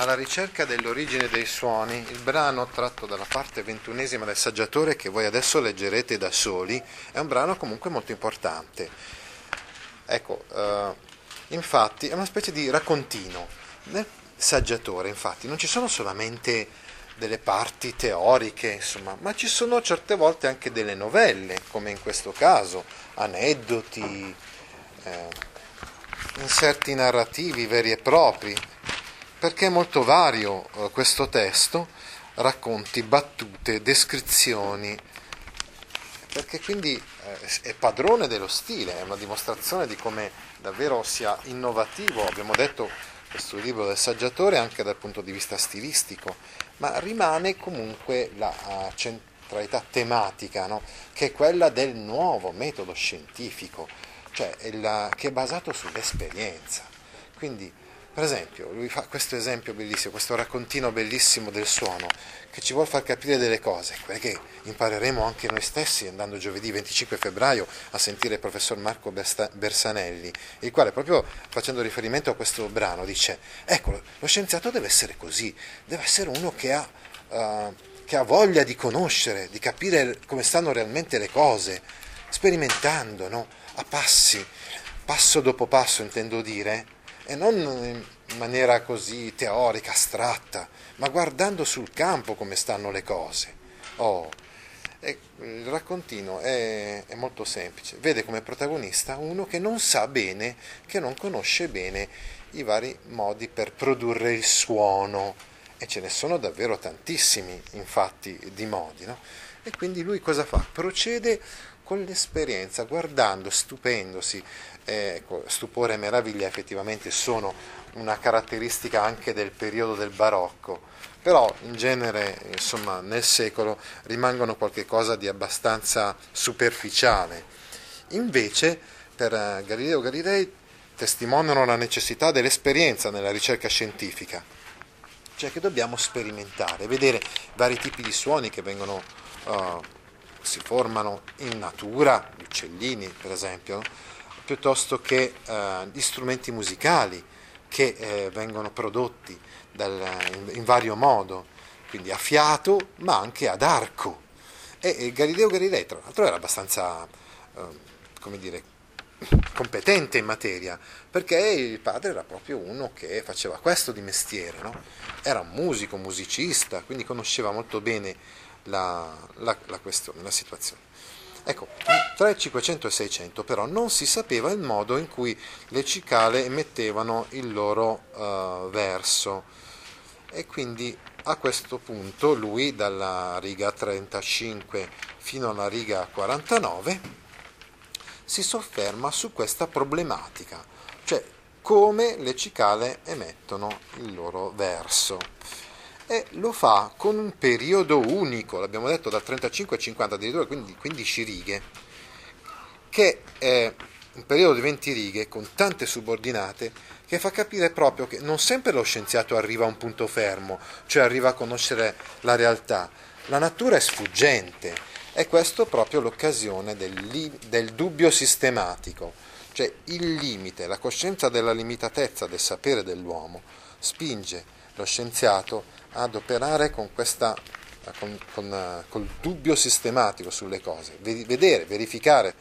Alla ricerca dell'origine dei suoni, il brano tratto dalla parte ventunesima del saggiatore che voi adesso leggerete da soli, è un brano comunque molto importante. Ecco, eh, infatti è una specie di raccontino. Nel saggiatore, infatti, non ci sono solamente delle parti teoriche, insomma, ma ci sono certe volte anche delle novelle, come in questo caso, aneddoti, eh, inserti narrativi veri e propri, perché è molto vario eh, questo testo, racconti, battute, descrizioni, perché quindi eh, è padrone dello stile, è una dimostrazione di come davvero sia innovativo, abbiamo detto questo libro del saggiatore anche dal punto di vista stilistico, ma rimane comunque la uh, centralità tematica, no? che è quella del nuovo metodo scientifico, cioè il, che è basato sull'esperienza. Quindi, per esempio, lui fa questo esempio bellissimo, questo raccontino bellissimo del suono, che ci vuole far capire delle cose, quelle che impareremo anche noi stessi andando giovedì 25 febbraio a sentire il professor Marco Bersanelli, il quale proprio facendo riferimento a questo brano dice, ecco, lo scienziato deve essere così, deve essere uno che ha, uh, che ha voglia di conoscere, di capire come stanno realmente le cose, sperimentando, no? a passi, passo dopo passo intendo dire, e non in maniera così teorica, astratta, ma guardando sul campo come stanno le cose. Oh, il raccontino è, è, molto semplice, vede come protagonista uno che non sa bene, che non conosce bene i vari modi per produrre il suono, e ce ne sono davvero tantissimi, infatti, di modi, no? E quindi lui cosa fa? Procede con l'esperienza, guardando, stupendosi, eh, ecco, stupore e meraviglia effettivamente sono una caratteristica anche del periodo del barocco, però in genere insomma, nel secolo rimangono qualcosa di abbastanza superficiale. Invece per eh, Galileo Galilei testimoniano la necessità dell'esperienza nella ricerca scientifica, cioè che dobbiamo sperimentare, vedere vari tipi di suoni che vengono, uh, si formano in natura, gli uccellini per esempio, piuttosto che uh, gli strumenti musicali che eh, vengono prodotti dal, in, in, vario modo, quindi a fiato ma anche ad arco. E, e Galileo Galilei, tra l'altro, era abbastanza, eh, come dire, competente in materia, perché il padre era proprio uno che faceva questo di mestiere, no? era un musico, musicista, quindi conosceva molto bene la, la, la, questione, la situazione. Ecco, tra il 500 e il 600 però non si sapeva il modo in cui le cicale emettevano il loro uh, verso e quindi a questo punto lui dalla riga 35 fino alla riga 49 si sofferma su questa problematica, cioè come le cicale emettono il loro verso e lo fa con un periodo unico, l'abbiamo detto dal 35 al 50, addirittura quindi 15 righe, che è un periodo di 20 righe con tante subordinate che fa capire proprio che non sempre lo scienziato arriva a un punto fermo, cioè arriva a conoscere la realtà. La natura è sfuggente e questo è proprio l'occasione del, li- del dubbio sistematico, cioè il limite, la coscienza della limitatezza del sapere dell'uomo spinge lo scienziato ad operare con questa con, con, col dubbio sistematico sulle cose, vedere, verificare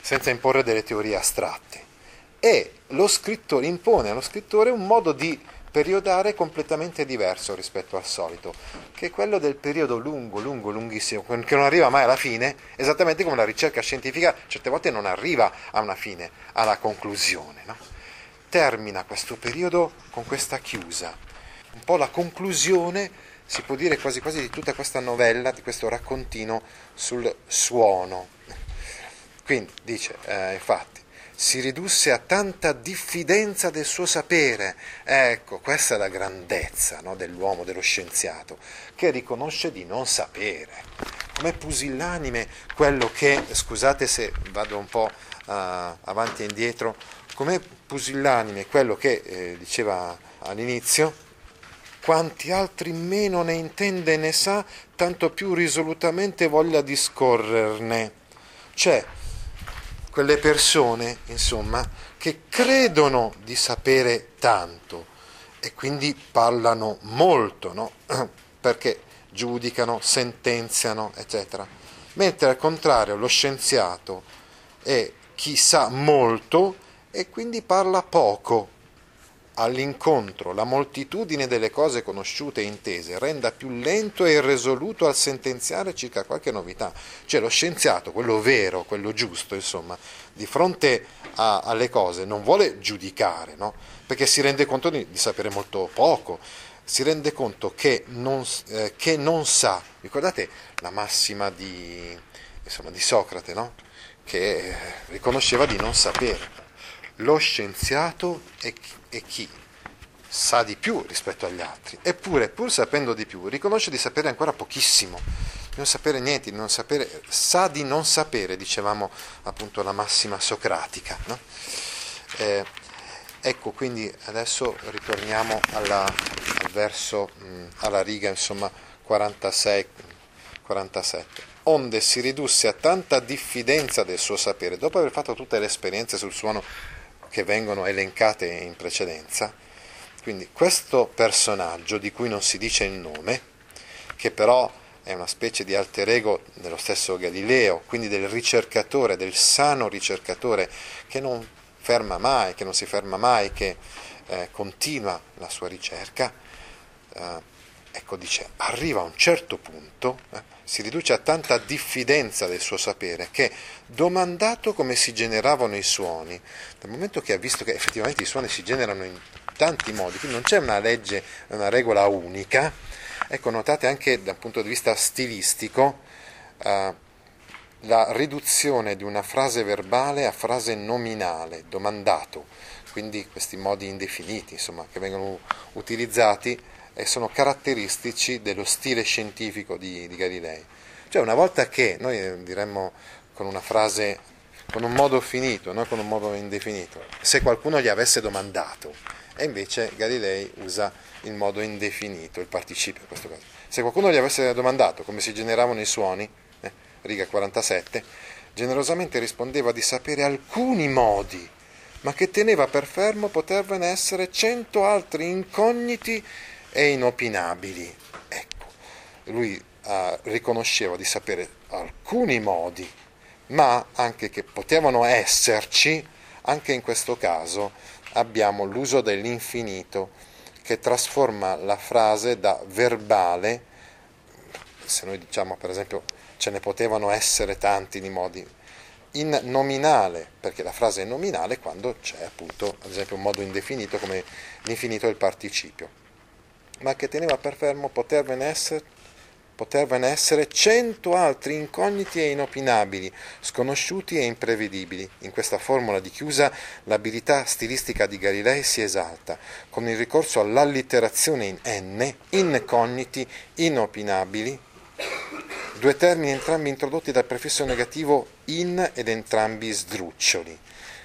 senza imporre delle teorie astratte. E lo scrittore impone allo scrittore un modo di periodare completamente diverso rispetto al solito, che è quello del periodo lungo, lungo, lunghissimo, che non arriva mai alla fine, esattamente come la ricerca scientifica certe volte non arriva a una fine, alla conclusione. No? Termina questo periodo con questa chiusa un po' la conclusione, si può dire quasi quasi di tutta questa novella, di questo raccontino sul suono. Quindi dice, eh, infatti, si ridusse a tanta diffidenza del suo sapere. Ecco, questa è la grandezza no, dell'uomo, dello scienziato, che riconosce di non sapere. Com'è pusillanime quello che, scusate se vado un po' uh, avanti e indietro, com'è pusillanime quello che eh, diceva all'inizio, quanti altri meno ne intende ne sa, tanto più risolutamente voglia discorrerne. Cioè, quelle persone, insomma, che credono di sapere tanto e quindi parlano molto, no? perché giudicano, sentenziano, eccetera. Mentre al contrario lo scienziato è chi sa molto e quindi parla poco all'incontro la moltitudine delle cose conosciute e intese renda più lento e irresoluto al sentenziare circa qualche novità. Cioè lo scienziato, quello vero, quello giusto, insomma, di fronte a, alle cose non vuole giudicare, no? perché si rende conto di, di, sapere molto poco, si rende conto che non, eh, che non sa. Ricordate la massima di, insomma, di Socrate, no? che riconosceva di non sapere lo scienziato è, è chi sa di più rispetto agli altri, eppure pur sapendo di più riconosce di sapere ancora pochissimo, di non sapere niente, di non sapere, sa di non sapere, dicevamo appunto la massima socratica. No? Eh, ecco, quindi adesso ritorniamo alla, al verso, mh, alla riga insomma 46, 47 onde si ridusse a tanta diffidenza del suo sapere, dopo aver fatto tutte le esperienze sul suono che vengono elencate in precedenza. Quindi questo personaggio di cui non si dice il nome, che però è una specie di alter ego dello stesso Galileo, quindi del ricercatore, del sano ricercatore che non ferma mai, che non si ferma mai, che eh, continua la sua ricerca, eh, ecco dice, arriva a un certo punto, eh, si riduce a tanta diffidenza del suo sapere che, domandato come si generavano i suoni, dal momento che ha visto che effettivamente i suoni si generano in tanti modi, quindi non c'è una legge, una regola unica, ecco, notate anche dal punto di vista stilistico eh, la riduzione di una frase verbale a frase nominale, domandato, quindi questi modi indefiniti, insomma, che vengono utilizzati e sono caratteristici dello stile scientifico di, di Galilei. Cioè una volta che, noi diremmo con una frase, con un modo finito, non con un modo indefinito, se qualcuno gli avesse domandato, e invece Galilei usa il modo indefinito, il participio in questo caso. Se qualcuno gli avesse domandato come si generavano i suoni, eh, riga 47, generosamente rispondeva di sapere alcuni modi, ma che teneva per fermo poterne essere cento altri incogniti e inopinabili. Ecco, lui uh, riconosceva di sapere alcuni modi, ma anche che potevano esserci, anche in questo caso abbiamo l'uso dell'infinito che trasforma la frase da verbale, se noi diciamo per esempio ce ne potevano essere tanti di modi, in nominale, perché la frase è nominale quando c'è appunto ad esempio un modo indefinito come l'infinito del participio ma che teneva per fermo potervene essere, potervene essere cento altri incogniti e inopinabili, sconosciuti e imprevedibili. In questa formula di chiusa l'abilità stilistica di Galilei si esalta, con il ricorso all'allitterazione in n, incogniti, inopinabili, due termini entrambi introdotti dal prefisso negativo in ed entrambi sdruccioli.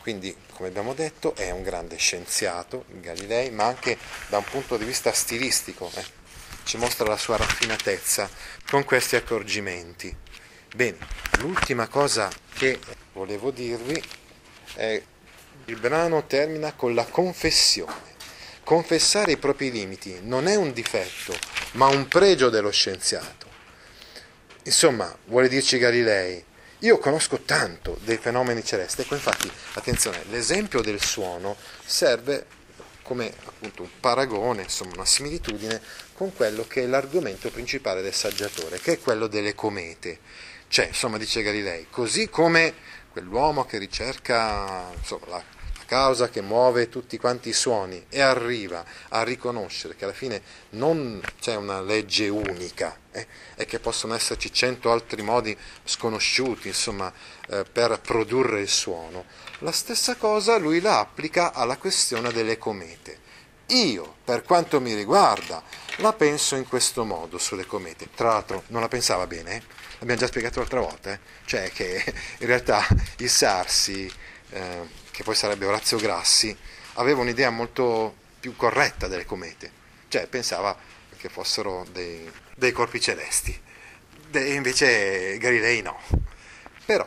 Quindi, come abbiamo detto, è un grande scienziato, Galilei, ma anche da un punto di vista stilistico eh, ci mostra la sua raffinatezza con questi accorgimenti. Bene, l'ultima cosa che volevo dirvi è il brano termina con la confessione. Confessare i propri limiti non è un difetto, ma un pregio dello scienziato. Insomma, vuole dirci Galilei, io conosco tanto dei fenomeni celesti, ecco infatti, attenzione, l'esempio del suono serve come appunto un paragone, insomma una similitudine con quello che è l'argomento principale del saggiatore, che è quello delle comete. Cioè, insomma, dice Galilei, così come quell'uomo che ricerca insomma, la, causa che muove tutti quanti i suoni e arriva a riconoscere che alla fine non c'è una legge unica eh, e che possono esserci cento altri modi sconosciuti insomma, eh, per produrre il suono, la stessa cosa lui la applica alla questione delle comete. Io, per quanto mi riguarda, la penso in questo modo sulle comete. Tra l'altro non la pensava bene, eh? l'abbiamo già spiegato l'altra volta, eh? cioè che in realtà il Sarsi, eh, che poi sarebbe Orazio Grassi, aveva un'idea molto più corretta delle comete, cioè pensava che fossero dei, dei corpi celesti, De, invece Galilei no. Però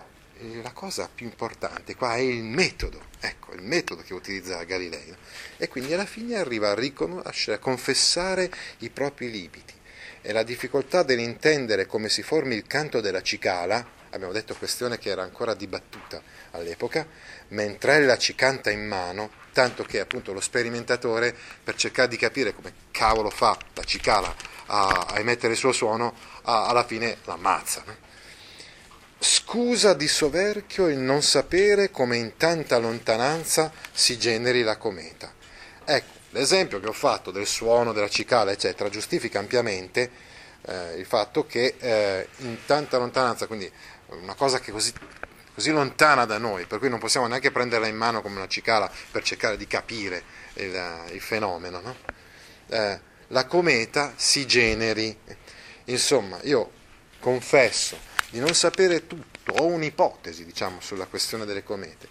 la cosa più importante qua è il metodo, ecco, il metodo che utilizza Galileo. E quindi alla fine arriva a riconoscere, a confessare i propri limiti. E la difficoltà dell'intendere come si formi il canto della cicala, abbiamo detto questione che era ancora dibattuta all'epoca, mentre ella ci canta in mano, tanto che appunto lo sperimentatore, per cercare di capire come cavolo fa la cicala a, a emettere il suo suono, a, alla fine l'ammazza. Scusa di soverchio il non sapere come in tanta lontananza si generi la cometa. Ecco, l'esempio che ho fatto del suono, della cicala, eccetera, giustifica ampiamente eh, il fatto che eh, in tanta lontananza, quindi una cosa che è così, così, lontana da noi, per cui non possiamo neanche prenderla in mano come una cicala per cercare di capire il, il fenomeno, no? eh, la cometa si generi. Insomma, io confesso di non sapere tutto, ho un'ipotesi diciamo, sulla questione delle comete,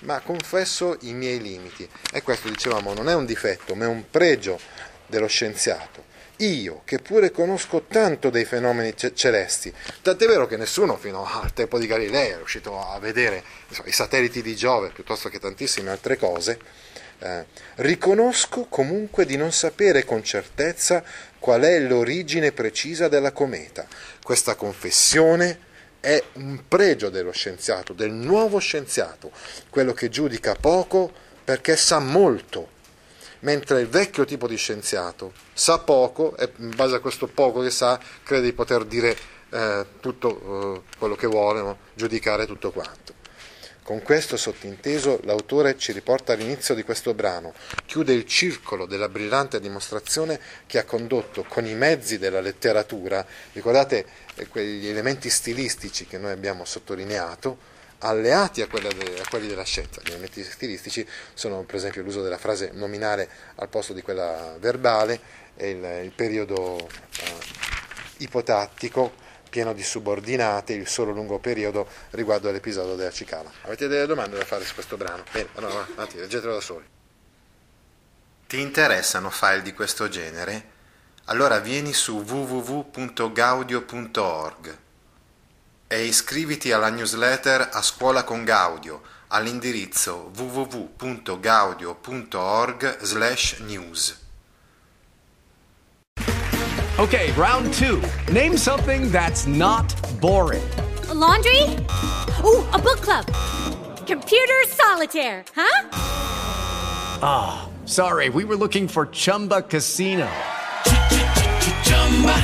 ma confesso i miei limiti. E questo, dicevamo, non è un difetto, ma è un pregio dello scienziato. Io, che pure conosco tanto dei fenomeni ce- celesti, tant'è vero che nessuno fino al tempo di Galileo è riuscito a vedere insomma, i satelliti di Giove piuttosto che tantissime altre cose, eh, riconosco comunque di non sapere con certezza qual è l'origine precisa della cometa. Questa confessione è un pregio dello scienziato, del nuovo scienziato, quello che giudica poco perché sa molto, mentre il vecchio tipo di scienziato sa poco e in base a questo poco che sa crede di poter dire eh, tutto eh, quello che vuole, no? giudicare tutto quanto. Con questo sottinteso l'autore ci riporta all'inizio di questo brano, chiude il circolo della brillante dimostrazione che ha condotto con i mezzi della letteratura, ricordate eh, quegli elementi stilistici che noi abbiamo sottolineato, alleati a, de, a, quelli della scienza. Gli elementi stilistici sono per esempio l'uso della frase nominale al posto di quella verbale, e il, il periodo eh, ipotattico, pieno di subordinate, il solo lungo periodo riguardo all'episodio della cicala. Avete delle domande da fare su questo brano? Bene, allora avanti, leggetelo da soli. Ti interessano file di questo genere? Allora vieni su www.gaudio.org e iscriviti alla newsletter A Scuola con Gaudio all'indirizzo www.gaudio.org/news. Okay, round 2. Name something that's not boring. A laundry? Ooh, a book club. Computer solitaire, huh? Ah, oh, sorry. We were looking for Chumba Casino.